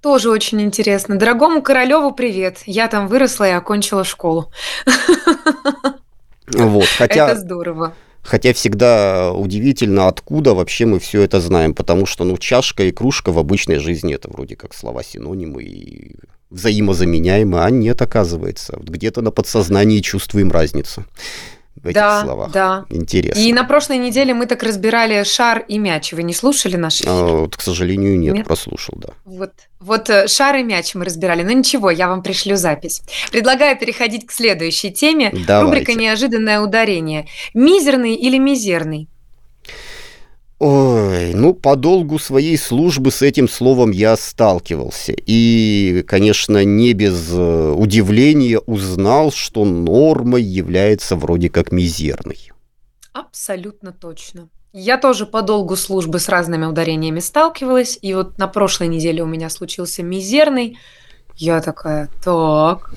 Тоже очень интересно. Дорогому Королеву привет. Я там выросла и окончила школу. Вот, [LAUGHS] хотя... Это здорово. Хотя всегда удивительно, откуда вообще мы все это знаем, потому что, ну, чашка и кружка в обычной жизни это вроде как слова синонимы и взаимозаменяемы, а нет, оказывается. Где-то на подсознании чувствуем разницу в этих да, словах. Да. Интересно. И на прошлой неделе мы так разбирали шар и мяч. Вы не слушали наши? А, вот, к сожалению, нет, нет, прослушал, да. Вот, вот э, шар и мяч мы разбирали. Но ничего, я вам пришлю запись. Предлагаю переходить к следующей теме. Давайте. Рубрика «Неожиданное ударение». Мизерный или мизерный? Ой, ну, по долгу своей службы с этим словом я сталкивался. И, конечно, не без э, удивления узнал, что нормой является вроде как мизерной. Абсолютно точно. Я тоже по долгу службы с разными ударениями сталкивалась, и вот на прошлой неделе у меня случился мизерный. Я такая, так,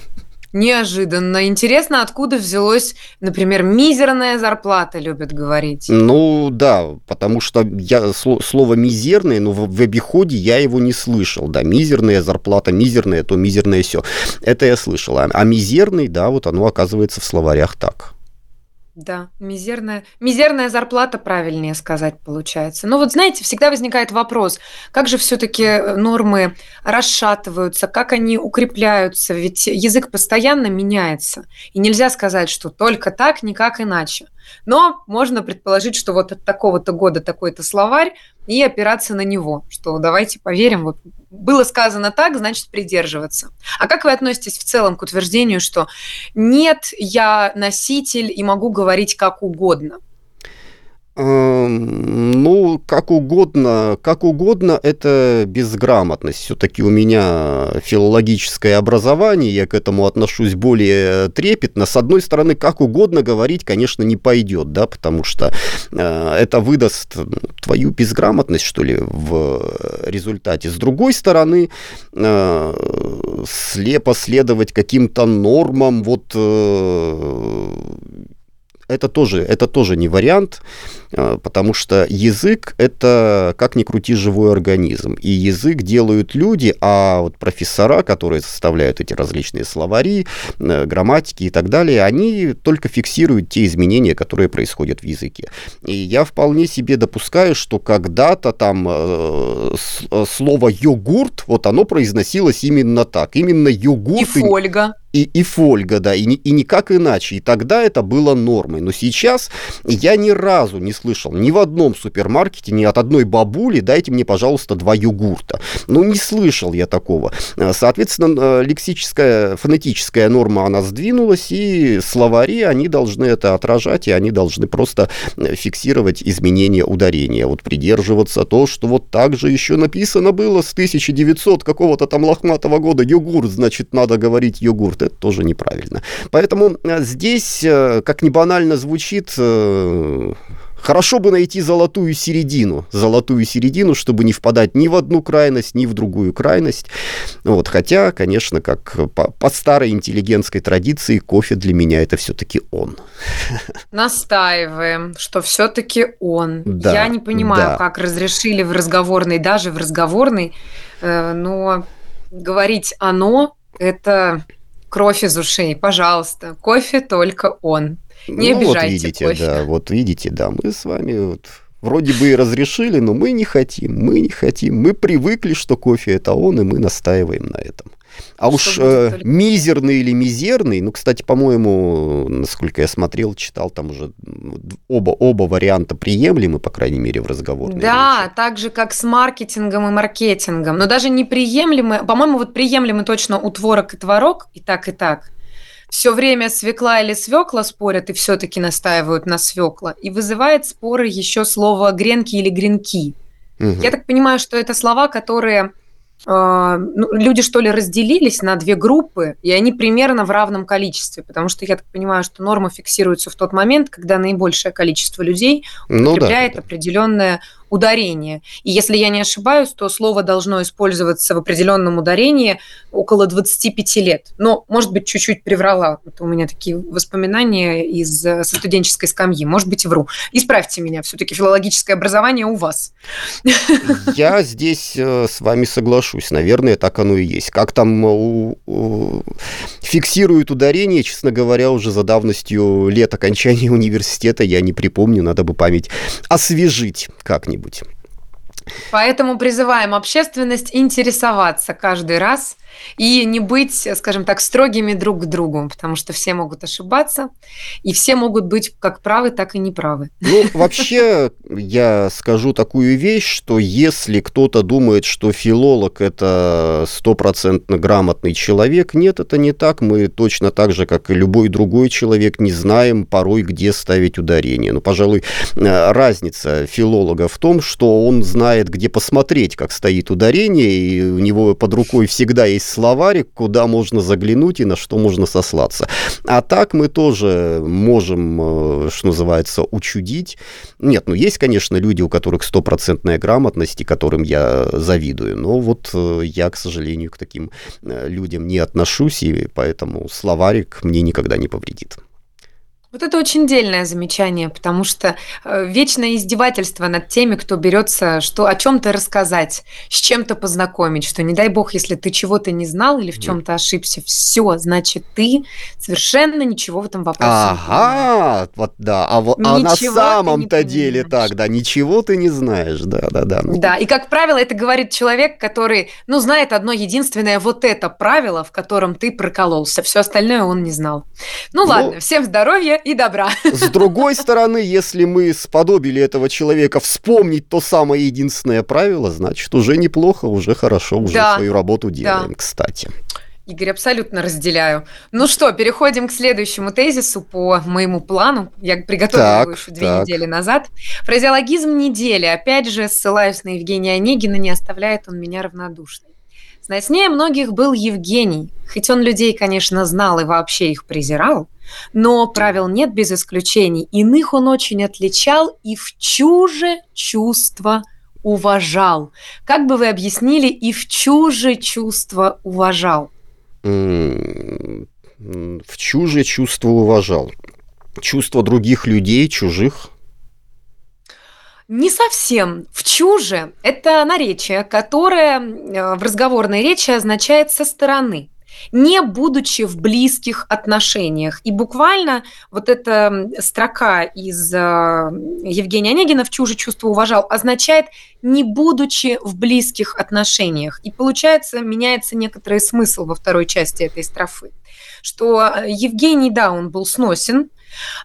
Неожиданно. Интересно, откуда взялось, например, мизерная зарплата, любят говорить. Ну да, потому что я слово мизерное, но в, в обиходе я его не слышал. Да, мизерная зарплата, мизерная, то мизерное все. Это я слышал. А, а мизерный, да, вот оно оказывается в словарях так. Да, мизерная, мизерная зарплата, правильнее сказать, получается. Но вот знаете, всегда возникает вопрос, как же все-таки э, нормы расшатываются, как они укрепляются, ведь язык постоянно меняется. И нельзя сказать, что только так, никак иначе. Но можно предположить, что вот от такого-то года такой-то словарь и опираться на него, что давайте поверим, вот было сказано так, значит придерживаться. А как вы относитесь в целом к утверждению, что нет, я носитель и могу говорить как угодно? Эм, ну, как угодно, как угодно, это безграмотность. Все-таки у меня филологическое образование, я к этому отношусь более трепетно. С одной стороны, как угодно говорить, конечно, не пойдет, да, потому что э, это выдаст твою безграмотность, что ли, в результате. С другой стороны, э, слепо следовать каким-то нормам, вот э, это тоже, это тоже не вариант, потому что язык – это, как ни крути, живой организм. И язык делают люди, а вот профессора, которые составляют эти различные словари, э, грамматики и так далее, они только фиксируют те изменения, которые происходят в языке. И я вполне себе допускаю, что когда-то там э, э слово «йогурт», вот оно произносилось именно так. Именно йогурт. И фольга и, и фольга, да, и, и никак иначе. И тогда это было нормой. Но сейчас я ни разу не слышал ни в одном супермаркете, ни от одной бабули, дайте мне, пожалуйста, два йогурта. Ну, не слышал я такого. Соответственно, э, лексическая, фонетическая норма, она сдвинулась, и словари, они должны это отражать, и они должны просто э, фиксировать изменения ударения. Вот придерживаться то, что вот так же еще написано было с 1900 какого-то там лохматого года йогурт, значит, надо говорить йогурт это тоже неправильно. Поэтому э, здесь, э, как ни банально звучит, э, Хорошо бы найти золотую середину, золотую середину, чтобы не впадать ни в одну крайность, ни в другую крайность. Вот, хотя, конечно, как по, по старой интеллигентской традиции, кофе для меня это все-таки он. [LAUGHS] Настаиваем, что все-таки он. Да, Я не понимаю, да. как разрешили в разговорной, даже в разговорной, но говорить оно это кровь из ушей, пожалуйста. Кофе только он. Не ну, обижайте вот видите, кофе. да, вот видите, да, мы с вами вот вроде бы и разрешили, но мы не хотим, мы не хотим. Мы привыкли, что кофе это он, и мы настаиваем на этом. А уж э, мизерный или мизерный, ну, кстати, по-моему, насколько я смотрел, читал, там уже оба, оба варианта приемлемы, по крайней мере, в разговорной Да, речи. так же, как с маркетингом и маркетингом. Но даже неприемлемы, по-моему, вот приемлемы точно у творог и творог, и так, и так. Все время свекла или свекла спорят и все-таки настаивают на свекла. И вызывает споры еще слово гренки или гренки. Угу. Я так понимаю, что это слова, которые а, ну, люди, что ли, разделились на две группы, и они примерно в равном количестве, потому что я так понимаю, что норма фиксируется в тот момент, когда наибольшее количество людей употребляет ну, да, определенное ударение. И если я не ошибаюсь, то слово должно использоваться в определенном ударении около 25 лет. Но, может быть, чуть-чуть приврала. Это у меня такие воспоминания из со студенческой скамьи. Может быть, вру. Исправьте меня. Все-таки филологическое образование у вас. [LAUGHS] Я здесь э, с вами соглашусь. Наверное, так оно и есть. Как там у, у, фиксируют ударение, честно говоря, уже за давностью лет окончания [LAUGHS] университета я не припомню. Надо бы память освежить как-нибудь. Поэтому призываем общественность интересоваться каждый раз и не быть, скажем так, строгими друг к другу, потому что все могут ошибаться, и все могут быть как правы, так и неправы. Ну, вообще, я скажу такую вещь, что если кто-то думает, что филолог – это стопроцентно грамотный человек, нет, это не так. Мы точно так же, как и любой другой человек, не знаем порой, где ставить ударение. Ну, пожалуй, э, разница филолога в том, что он знает, где посмотреть, как стоит ударение, и у него под рукой всегда есть словарик, куда можно заглянуть и на что можно сослаться. А так мы тоже можем, э, что называется, учудить. Нет, ну есть, конечно, люди, у которых стопроцентная грамотность, и которым я завидую, но вот э, я, к сожалению, к таким э, людям не отношусь, и поэтому словарик мне никогда не повредит. Вот это очень дельное замечание, потому что э, вечное издевательство над теми, кто берется что о чем-то рассказать, с чем-то познакомить, что не дай бог, если ты чего-то не знал или в чем-то ошибся, все, значит ты совершенно ничего в этом вопросе. Ага, вот да, а, вот, а на самом-то деле так, да, ничего ты не знаешь, да, да, да. [LAUGHS] Да, и как правило это говорит человек, который, ну, знает одно единственное вот это правило, в котором ты прокололся, все остальное он не знал. Ну, ну ладно, всем здоровья и добра. С другой стороны, если мы сподобили этого человека вспомнить то самое единственное правило, значит, уже неплохо, уже хорошо, уже да, свою работу делаем, да. кстати. Игорь, абсолютно разделяю. Ну что, переходим к следующему тезису по моему плану. Я приготовила так, его еще две так. недели назад. Фразеологизм недели. Опять же, ссылаюсь на Евгения Онегина, не оставляет он меня равнодушной. Знаснее многих был Евгений. Хоть он людей, конечно, знал и вообще их презирал, но правил нет без исключений. Иных он очень отличал и в чуже чувство уважал. Как бы вы объяснили, и в чуже чувство уважал? В чуже чувство уважал. Чувство других людей, чужих. Не совсем. В чуже – это наречие, которое э, в разговорной речи означает «со стороны» не будучи в близких отношениях. И буквально вот эта строка из э, Евгения Онегина «В чуже чувство уважал» означает «не будучи в близких отношениях». И получается, меняется некоторый смысл во второй части этой строфы, что э, Евгений, да, он был сносен,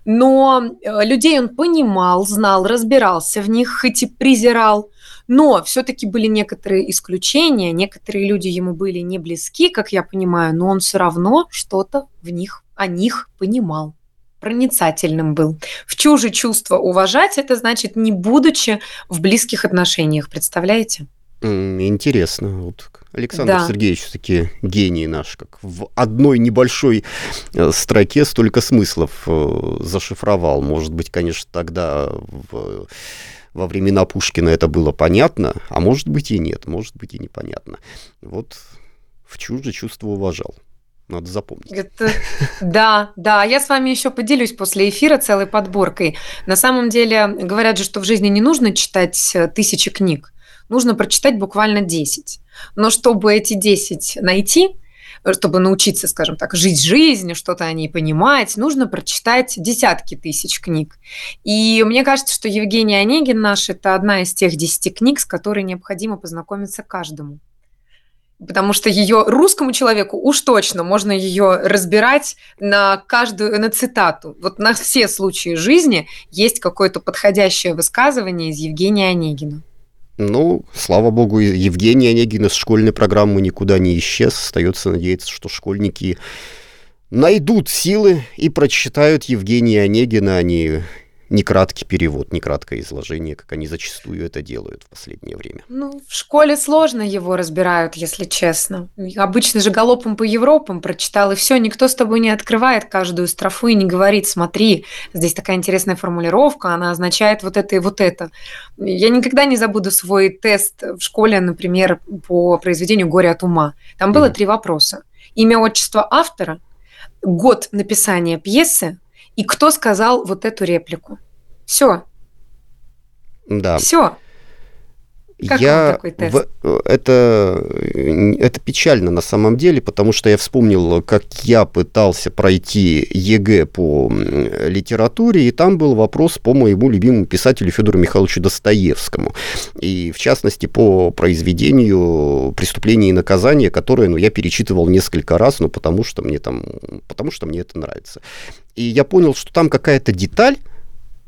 но э, людей он понимал, знал, разбирался в них, хоть и презирал, но все-таки были некоторые исключения, некоторые люди ему были не близки, как я понимаю, но он все равно что-то в них, о них понимал проницательным был. В чуже чувство уважать, это значит не будучи в близких отношениях, представляете? Интересно. Вот Александр да. Сергеевич все-таки гений наш, как в одной небольшой э, строке столько смыслов э, зашифровал. Может быть, конечно, тогда в во времена Пушкина это было понятно, а может быть и нет, может быть и непонятно. Вот в чуже чувство уважал. Надо запомнить. Это, да, да. Я с вами еще поделюсь после эфира целой подборкой. На самом деле, говорят же, что в жизни не нужно читать э, тысячи книг. Нужно прочитать буквально 10. Но чтобы эти 10 найти, чтобы научиться, скажем так, жить жизнью, что-то о ней понимать, нужно прочитать десятки тысяч книг. И мне кажется, что Евгений Онегин наш – это одна из тех десяти книг, с которой необходимо познакомиться каждому. Потому что ее русскому человеку уж точно можно ее разбирать на каждую, на цитату. Вот на все случаи жизни есть какое-то подходящее высказывание из Евгения Онегина. Ну, слава богу, Евгений Онегин из школьной программы никуда не исчез. Остается надеяться, что школьники найдут силы и прочитают Евгения Онегина, а не краткий перевод, не краткое изложение, как они зачастую это делают в последнее время. Ну, в школе сложно его разбирают, если честно. Обычно же галопом по Европам прочитал, и все, никто с тобой не открывает каждую строфу и не говорит, смотри, здесь такая интересная формулировка, она означает вот это и вот это. Я никогда не забуду свой тест в школе, например, по произведению «Горе от ума». Там было mm-hmm. три вопроса. Имя, отчество автора, год написания пьесы и кто сказал вот эту реплику. Все. Да. Все. Как я такой тест? В, это, это печально на самом деле, потому что я вспомнил, как я пытался пройти ЕГЭ по литературе, и там был вопрос по моему любимому писателю Федору Михайловичу Достоевскому. И в частности по произведению «Преступление и наказание», которое ну, я перечитывал несколько раз, ну, потому что мне там, потому что мне это нравится. И я понял, что там какая-то деталь,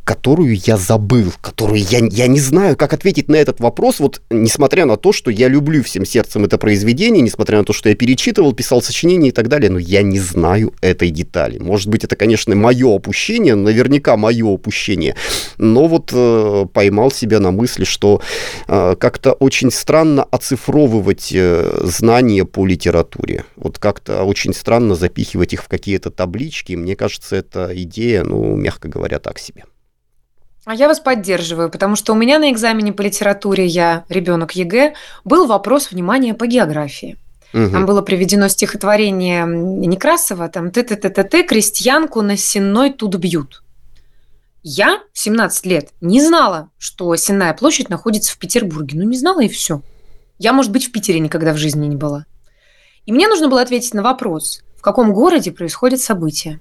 которую я забыл, которую я, я не знаю, как ответить на этот вопрос, вот несмотря на то, что я люблю всем сердцем это произведение, несмотря на то, что я перечитывал, писал сочинения и так далее, но я не знаю этой детали. Может быть, это, конечно, мое опущение, наверняка мое опущение, но вот э, поймал себя на мысли, что э, как-то очень странно оцифровывать э, знания по литературе. Вот как-то очень странно запихивать их в какие-то таблички. Мне кажется, эта идея, ну, мягко говоря, так себе. А я вас поддерживаю, потому что у меня на экзамене по литературе, я ребенок ЕГЭ, был вопрос внимания по географии. Угу. Там было приведено стихотворение Некрасова, там «ты-ты-ты-ты-ты, крестьянку на Сенной тут бьют». Я в 17 лет не знала, что Сенная площадь находится в Петербурге. Ну, не знала и все. Я, может быть, в Питере никогда в жизни не была. И мне нужно было ответить на вопрос, в каком городе происходят события.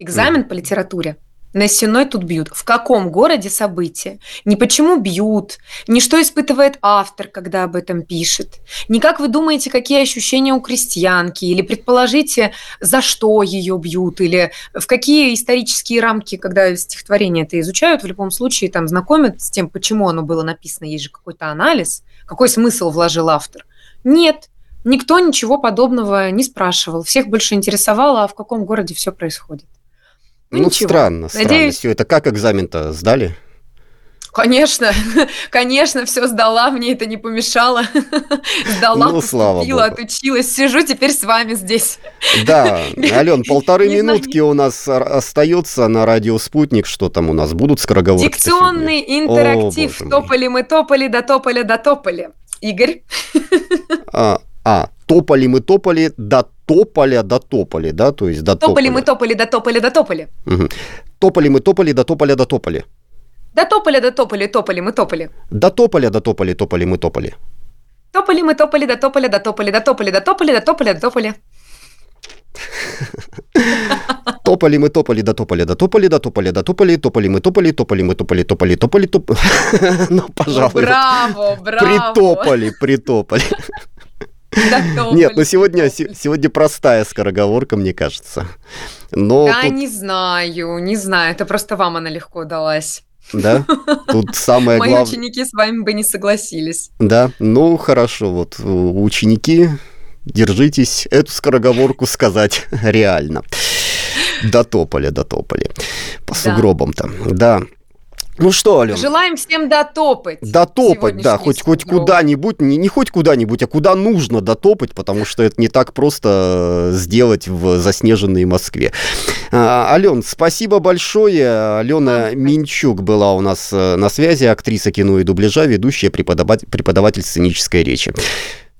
Экзамен mm. по литературе на Сеной тут бьют. В каком городе события? Не почему бьют, не что испытывает автор, когда об этом пишет. Не как вы думаете, какие ощущения у крестьянки, или предположите, за что ее бьют, или в какие исторические рамки, когда стихотворение это изучают, в любом случае там знакомят с тем, почему оно было написано, есть же какой-то анализ, какой смысл вложил автор. Нет, никто ничего подобного не спрашивал. Всех больше интересовало, а в каком городе все происходит. Ну, ну странно, странно. Надеюсь... Все это как экзамен-то сдали? Конечно, [LAUGHS] конечно, все сдала, мне это не помешало. [LAUGHS] Сдала, ну, слава поступила, Богу. отучилась, сижу теперь с вами здесь. Да, [LAUGHS] Ален, полторы минутки у нас остается на радио «Спутник». Что там у нас будут скороговорки? Дикционный интерактив. Топали мы, топали, дотопали, дотопали. Игорь? А, а, топали мы, топали, до тополя до тополи, да, то есть до Топали мы, топали, до тополя, до тополи. Угу. Топали мы, топали, до тополя, до тополи. До тополя, до тополи, топали мы, топали. До тополя, до тополи, топали мы, топали. Топали мы, топали, до тополя, до тополи, до тополи, до тополи, до тополя, до тополи. Топали мы, топали, да топали, да топали, да топали, да топали, топали мы, топали, топали мы, топали, топали, топали, топ. Ну, пожалуй. Браво, браво. Притопали, притопали. [LAUGHS] Нет, ну сегодня, сегодня простая скороговорка, мне кажется. Но да, тут... не знаю, не знаю. Это просто вам она легко далась. Да? Тут [LAUGHS] самое главное... Мои ученики с вами бы не согласились. Да? Ну, хорошо. Вот ученики, держитесь, эту скороговорку сказать [LAUGHS] реально. Дотопали, дотопали. По сугробам-то. Да. Ну что, Алена? Желаем всем дотопать. Дотопать, да, хоть, хоть куда-нибудь, не, не хоть куда-нибудь, а куда нужно дотопать, потому что это не так просто э, сделать в заснеженной Москве. А, Ален, спасибо большое. Алена Минчук была у нас э, на связи, актриса кино и дубляжа, ведущая преподаватель, преподаватель сценической речи.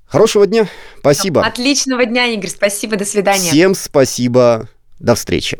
Хорошего дня, спасибо. Отличного дня, Игорь, спасибо, до свидания. Всем спасибо, до встречи.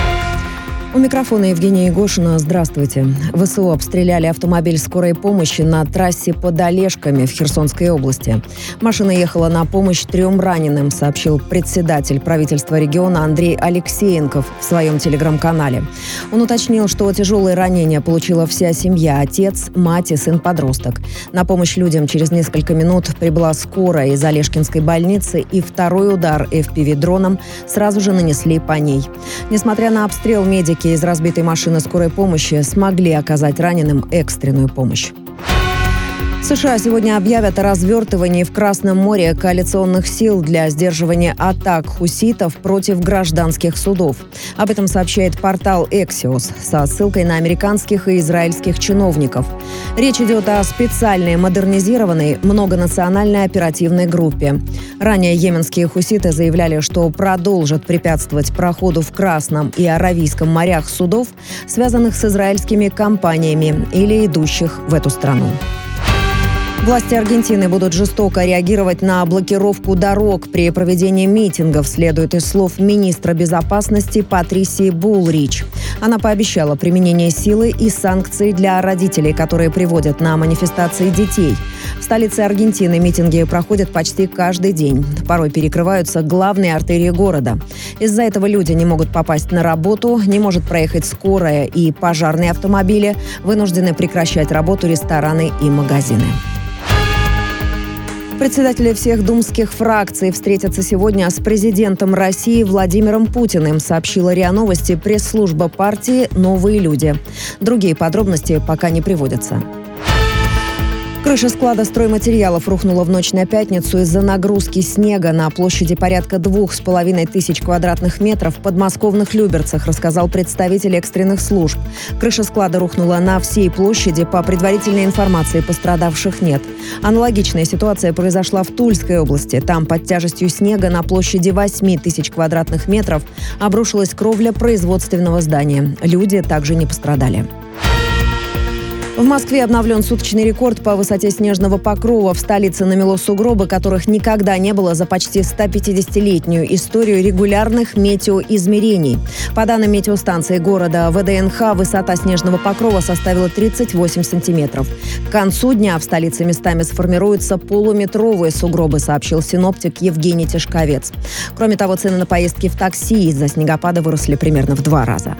У микрофона Евгения Егошина. Здравствуйте. ВСУ обстреляли автомобиль скорой помощи на трассе под Олежками в Херсонской области. Машина ехала на помощь трем раненым, сообщил председатель правительства региона Андрей Алексеенков в своем телеграм-канале. Он уточнил, что тяжелые ранения получила вся семья – отец, мать и сын-подросток. На помощь людям через несколько минут прибыла скорая из Олежкинской больницы и второй удар FPV-дроном сразу же нанесли по ней. Несмотря на обстрел, медики Медики из разбитой машины скорой помощи смогли оказать раненым экстренную помощь. США сегодня объявят о развертывании в Красном море коалиционных сил для сдерживания атак хуситов против гражданских судов. Об этом сообщает портал Axios со ссылкой на американских и израильских чиновников. Речь идет о специальной модернизированной многонациональной оперативной группе. Ранее йеменские хуситы заявляли, что продолжат препятствовать проходу в Красном и Аравийском морях судов, связанных с израильскими компаниями или идущих в эту страну. Власти Аргентины будут жестоко реагировать на блокировку дорог при проведении митингов, следует из слов министра безопасности Патрисии Булрич. Она пообещала применение силы и санкций для родителей, которые приводят на манифестации детей. В столице Аргентины митинги проходят почти каждый день. Порой перекрываются главные артерии города. Из-за этого люди не могут попасть на работу, не может проехать скорая и пожарные автомобили, вынуждены прекращать работу рестораны и магазины. Председатели всех думских фракций встретятся сегодня с президентом России Владимиром Путиным, сообщила РИА Новости пресс-служба партии «Новые люди». Другие подробности пока не приводятся. Крыша склада стройматериалов рухнула в ночь на пятницу из-за нагрузки снега на площади порядка двух с половиной тысяч квадратных метров в подмосковных Люберцах, рассказал представитель экстренных служб. Крыша склада рухнула на всей площади. По предварительной информации пострадавших нет. Аналогичная ситуация произошла в Тульской области. Там под тяжестью снега на площади 8 тысяч квадратных метров обрушилась кровля производственного здания. Люди также не пострадали. В Москве обновлен суточный рекорд по высоте снежного покрова. В столице намело сугробы, которых никогда не было за почти 150-летнюю историю регулярных метеоизмерений. По данным метеостанции города ВДНХ, высота снежного покрова составила 38 сантиметров. К концу дня в столице местами сформируются полуметровые сугробы, сообщил синоптик Евгений Тишковец. Кроме того, цены на поездки в такси из-за снегопада выросли примерно в два раза.